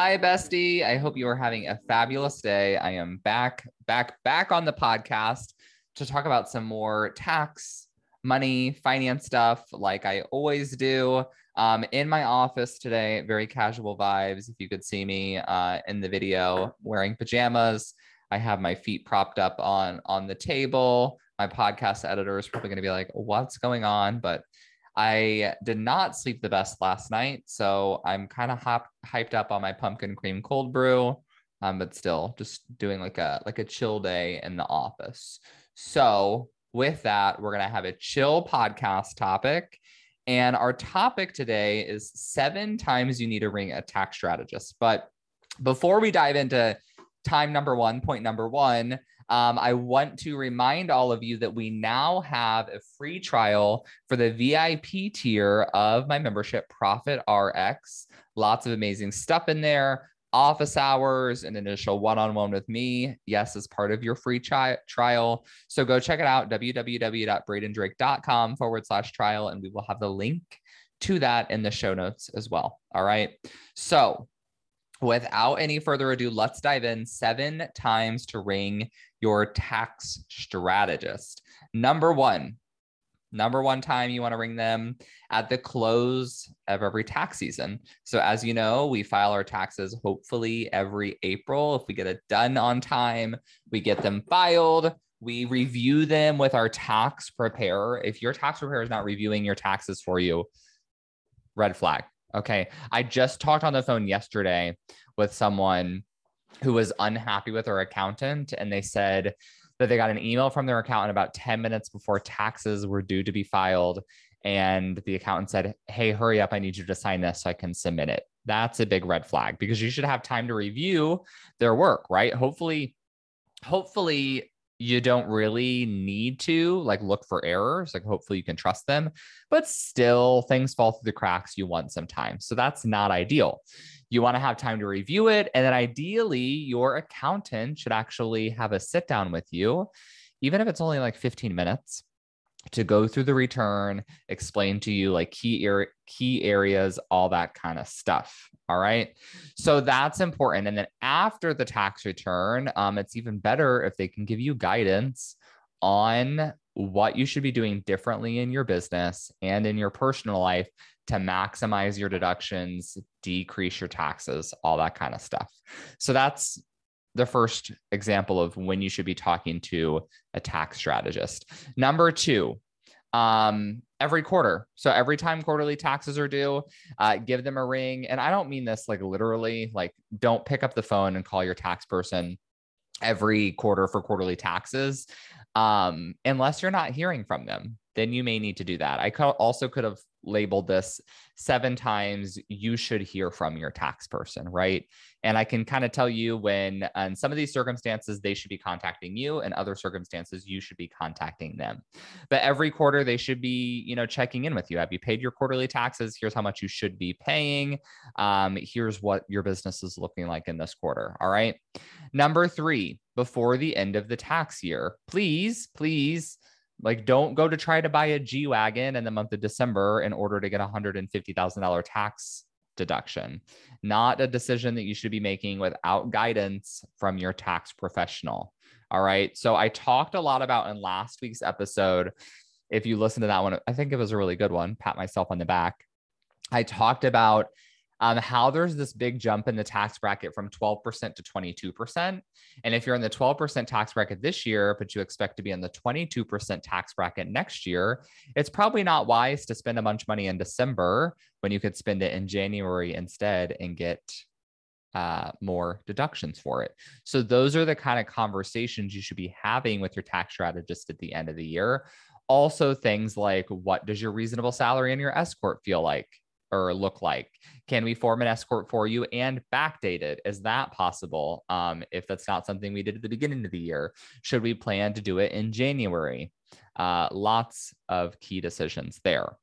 Hi, bestie. I hope you are having a fabulous day. I am back, back, back on the podcast to talk about some more tax, money, finance stuff like I always do. Um, in my office today, very casual vibes. If you could see me uh, in the video wearing pajamas, I have my feet propped up on on the table. My podcast editor is probably going to be like, "What's going on?" But I did not sleep the best last night, so I'm kind of hop- hyped up on my pumpkin cream cold brew, um, but still just doing like a like a chill day in the office. So with that, we're gonna have a chill podcast topic, and our topic today is seven times you need to ring a tax strategist. But before we dive into time number one, point number one, um, I want to remind all of you that we now have a free trial for the VIP tier of my membership, Profit RX. Lots of amazing stuff in there. Office hours, an initial one on one with me. Yes, as part of your free tri- trial. So go check it out www.bradendrake.com forward slash trial, and we will have the link to that in the show notes as well. All right. So without any further ado, let's dive in seven times to ring your tax strategist. Number one, number one time you want to ring them at the close of every tax season. So, as you know, we file our taxes hopefully every April. If we get it done on time, we get them filed. We review them with our tax preparer. If your tax preparer is not reviewing your taxes for you, red flag. Okay. I just talked on the phone yesterday with someone who was unhappy with her accountant and they said that they got an email from their accountant about 10 minutes before taxes were due to be filed and the accountant said hey hurry up i need you to sign this so i can submit it that's a big red flag because you should have time to review their work right hopefully hopefully you don't really need to like look for errors like hopefully you can trust them but still things fall through the cracks you want some time so that's not ideal you want to have time to review it. And then ideally, your accountant should actually have a sit down with you, even if it's only like 15 minutes to go through the return, explain to you like key er- key areas, all that kind of stuff. All right. So that's important. And then after the tax return, um, it's even better if they can give you guidance on what you should be doing differently in your business and in your personal life to maximize your deductions, decrease your taxes, all that kind of stuff. So that's the first example of when you should be talking to a tax strategist. Number two, um, every quarter. So every time quarterly taxes are due, uh, give them a ring. And I don't mean this like literally, like don't pick up the phone and call your tax person every quarter for quarterly taxes um, unless you're not hearing from them then you may need to do that. I also could have labeled this seven times you should hear from your tax person, right? And I can kind of tell you when, in some of these circumstances, they should be contacting you, and other circumstances, you should be contacting them. But every quarter, they should be, you know, checking in with you. Have you paid your quarterly taxes? Here's how much you should be paying. Um, here's what your business is looking like in this quarter. All right. Number three, before the end of the tax year, please, please like, don't go to try to buy a G Wagon in the month of December in order to get a $150,000 tax deduction. Not a decision that you should be making without guidance from your tax professional. All right. So, I talked a lot about in last week's episode. If you listen to that one, I think it was a really good one. Pat myself on the back. I talked about um, how there's this big jump in the tax bracket from 12% to 22%. And if you're in the 12% tax bracket this year, but you expect to be in the 22% tax bracket next year, it's probably not wise to spend a bunch of money in December when you could spend it in January instead and get uh, more deductions for it. So, those are the kind of conversations you should be having with your tax strategist at the end of the year. Also, things like what does your reasonable salary and your S corp feel like? Or look like? Can we form an S corp for you and backdate it? Is that possible? Um, if that's not something we did at the beginning of the year, should we plan to do it in January? Uh, lots of key decisions there.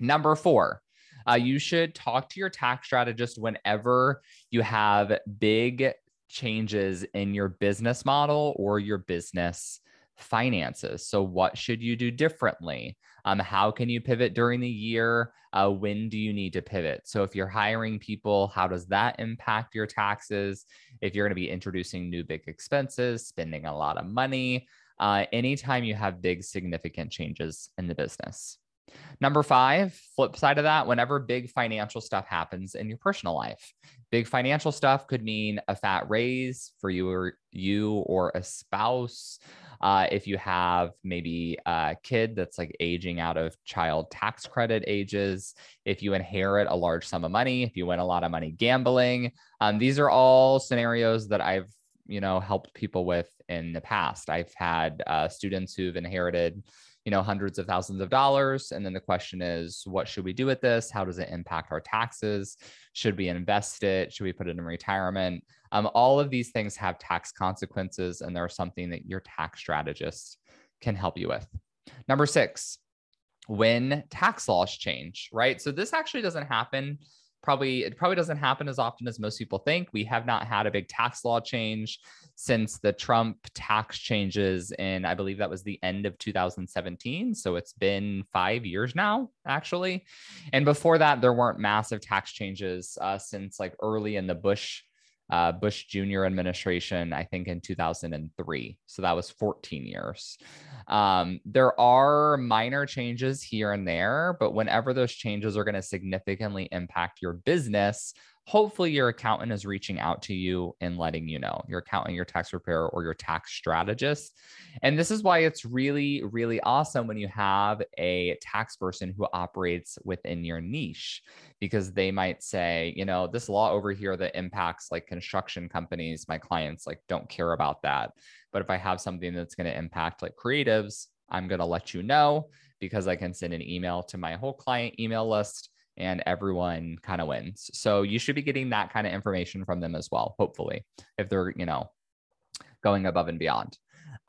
Number four, uh, you should talk to your tax strategist whenever you have big changes in your business model or your business finances. So, what should you do differently? Um, how can you pivot during the year? Uh, when do you need to pivot? So, if you're hiring people, how does that impact your taxes? If you're going to be introducing new big expenses, spending a lot of money, uh, anytime you have big, significant changes in the business. Number five, flip side of that, whenever big financial stuff happens in your personal life, big financial stuff could mean a fat raise for you or you or a spouse. Uh, if you have maybe a kid that's like aging out of child tax credit ages, if you inherit a large sum of money, if you win a lot of money gambling, um, these are all scenarios that I've you know helped people with in the past. I've had uh, students who've inherited you know hundreds of thousands of dollars. And then the question is what should we do with this? How does it impact our taxes? Should we invest it? Should we put it in retirement? Um, all of these things have tax consequences and they're something that your tax strategist can help you with. Number six when tax laws change right? So this actually doesn't happen probably it probably doesn't happen as often as most people think we have not had a big tax law change since the Trump tax changes in, I believe that was the end of 2017. So it's been five years now, actually. And before that, there weren't massive tax changes uh, since like early in the Bush. Uh, Bush Jr. administration, I think in 2003. So that was 14 years. Um, there are minor changes here and there, but whenever those changes are going to significantly impact your business, hopefully your accountant is reaching out to you and letting you know your accountant your tax preparer or your tax strategist. And this is why it's really really awesome when you have a tax person who operates within your niche because they might say you know this law over here that impacts like construction companies my clients like don't care about that. But if i have something that's going to impact like creatives i'm going to let you know because i can send an email to my whole client email list and everyone kind of wins. So you should be getting that kind of information from them as well, hopefully, if they're, you know, going above and beyond.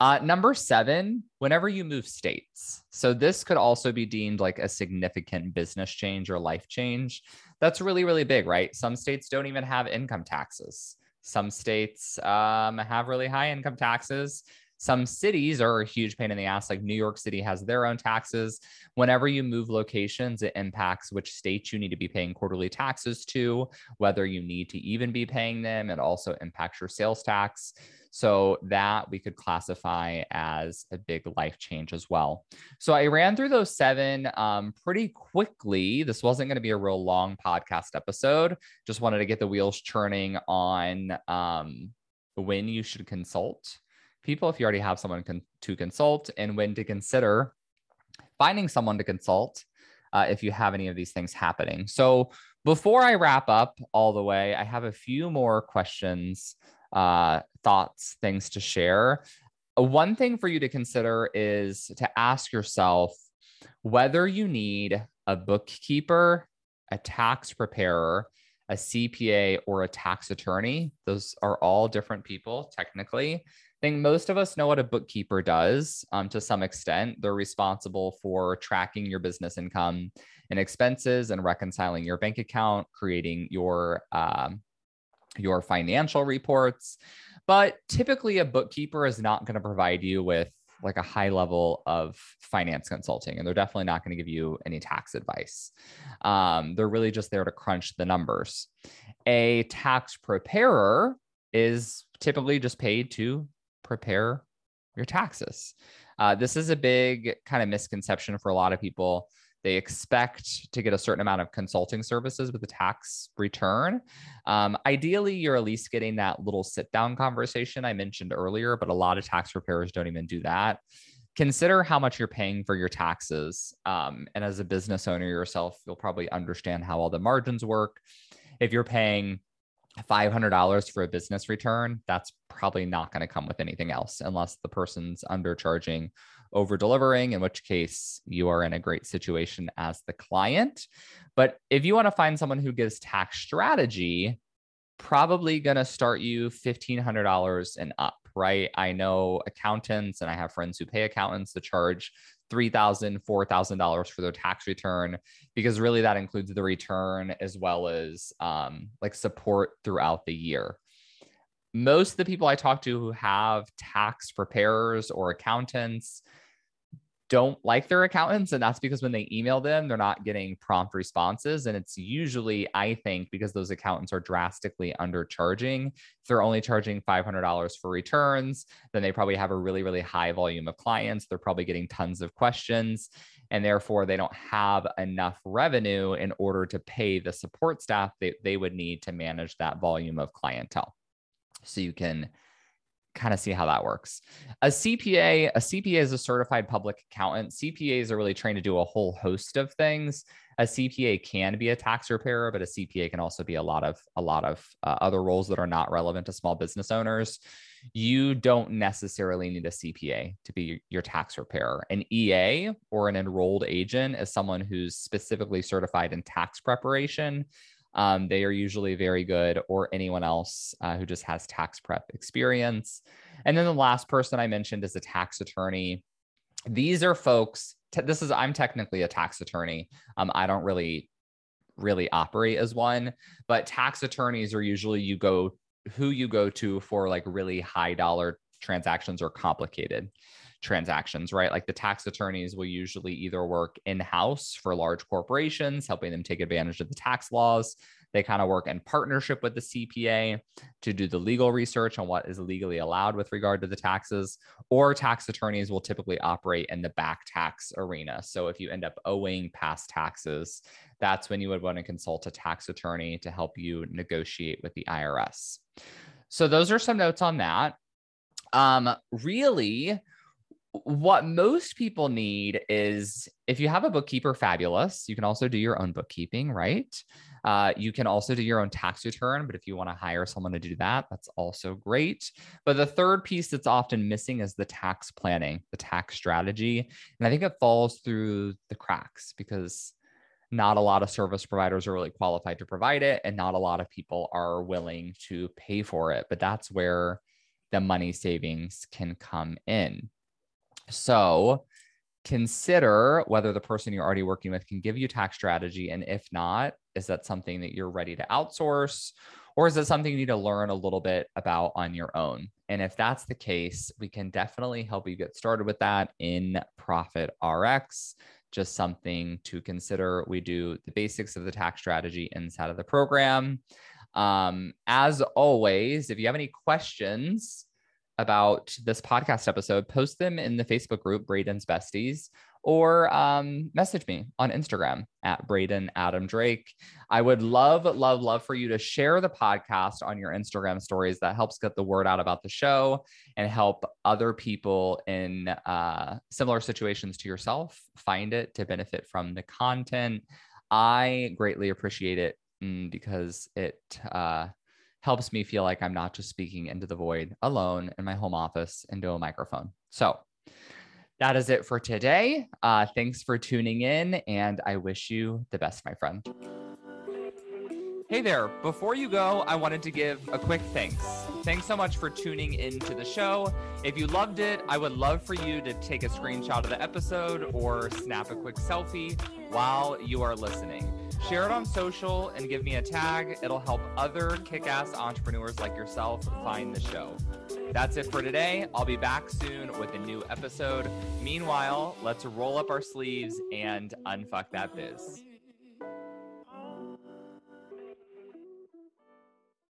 Uh, number seven, whenever you move states. So this could also be deemed like a significant business change or life change. That's really, really big, right? Some states don't even have income taxes. Some states um, have really high income taxes. Some cities are a huge pain in the ass. Like New York City has their own taxes. Whenever you move locations, it impacts which states you need to be paying quarterly taxes to, whether you need to even be paying them. It also impacts your sales tax. So that we could classify as a big life change as well. So I ran through those seven um, pretty quickly. This wasn't going to be a real long podcast episode. Just wanted to get the wheels churning on um, when you should consult people if you already have someone con- to consult and when to consider finding someone to consult uh, if you have any of these things happening. So before I wrap up all the way, I have a few more questions, uh, thoughts, things to share. Uh, one thing for you to consider is to ask yourself whether you need a bookkeeper, a tax preparer, a CPA, or a tax attorney. Those are all different people, technically think most of us know what a bookkeeper does um, to some extent. They're responsible for tracking your business income and expenses and reconciling your bank account, creating your um, your financial reports. But typically, a bookkeeper is not going to provide you with like a high level of finance consulting, and they're definitely not going to give you any tax advice. Um, they're really just there to crunch the numbers. A tax preparer is typically just paid to prepare your taxes. Uh, this is a big kind of misconception for a lot of people. They expect to get a certain amount of consulting services with a tax return. Um, ideally, you're at least getting that little sit down conversation I mentioned earlier, but a lot of tax preparers don't even do that. Consider how much you're paying for your taxes. Um, and as a business owner yourself, you'll probably understand how all the margins work. If you're paying $500 for a business return, that's probably not going to come with anything else unless the person's undercharging over delivering, in which case you are in a great situation as the client. But if you want to find someone who gives tax strategy, probably going to start you $1,500 and up, right? I know accountants and I have friends who pay accountants to charge $3,000, $4,000 for their tax return because really that includes the return as well as um, like support throughout the year. Most of the people I talk to who have tax preparers or accountants don't like their accountants. And that's because when they email them, they're not getting prompt responses. And it's usually, I think, because those accountants are drastically undercharging. If they're only charging $500 for returns, then they probably have a really, really high volume of clients. They're probably getting tons of questions. And therefore, they don't have enough revenue in order to pay the support staff they, they would need to manage that volume of clientele so you can kind of see how that works. A CPA, a CPA is a certified public accountant. CPAs are really trained to do a whole host of things. A CPA can be a tax preparer, but a CPA can also be a lot of a lot of uh, other roles that are not relevant to small business owners. You don't necessarily need a CPA to be your tax preparer. An EA or an enrolled agent is someone who's specifically certified in tax preparation um, they are usually very good, or anyone else uh, who just has tax prep experience. And then the last person I mentioned is a tax attorney. These are folks. This is I'm technically a tax attorney. Um, I don't really really operate as one, but tax attorneys are usually you go who you go to for like really high dollar transactions or complicated transactions, right? Like the tax attorneys will usually either work in house for large corporations, helping them take advantage of the tax laws. They kind of work in partnership with the CPA to do the legal research on what is legally allowed with regard to the taxes. Or tax attorneys will typically operate in the back tax arena. So if you end up owing past taxes, that's when you would want to consult a tax attorney to help you negotiate with the IRS. So those are some notes on that. Um, really, what most people need is if you have a bookkeeper, fabulous. You can also do your own bookkeeping, right? Uh, you can also do your own tax return, but if you want to hire someone to do that, that's also great. But the third piece that's often missing is the tax planning, the tax strategy. And I think it falls through the cracks because not a lot of service providers are really qualified to provide it, and not a lot of people are willing to pay for it. But that's where the money savings can come in. So consider whether the person you're already working with can give you tax strategy. And if not, is that something that you're ready to outsource? Or is it something you need to learn a little bit about on your own? And if that's the case, we can definitely help you get started with that in Profit RX. Just something to consider. We do the basics of the tax strategy inside of the program. Um, as always, if you have any questions, about this podcast episode, post them in the Facebook group, Braden's Besties, or um, message me on Instagram at Braden Adam Drake. I would love, love, love for you to share the podcast on your Instagram stories. That helps get the word out about the show and help other people in uh, similar situations to yourself find it to benefit from the content. I greatly appreciate it because it uh, helps me feel like I'm not just speaking into the void alone in my home office into a microphone. So that is it for today. Uh, thanks for tuning in, and I wish you the best, my friend. Hey there. Before you go, I wanted to give a quick thanks. Thanks so much for tuning into the show. If you loved it, I would love for you to take a screenshot of the episode or snap a quick selfie while you are listening. Share it on social and give me a tag. It'll help other kick ass entrepreneurs like yourself find the show. That's it for today. I'll be back soon with a new episode. Meanwhile, let's roll up our sleeves and unfuck that biz.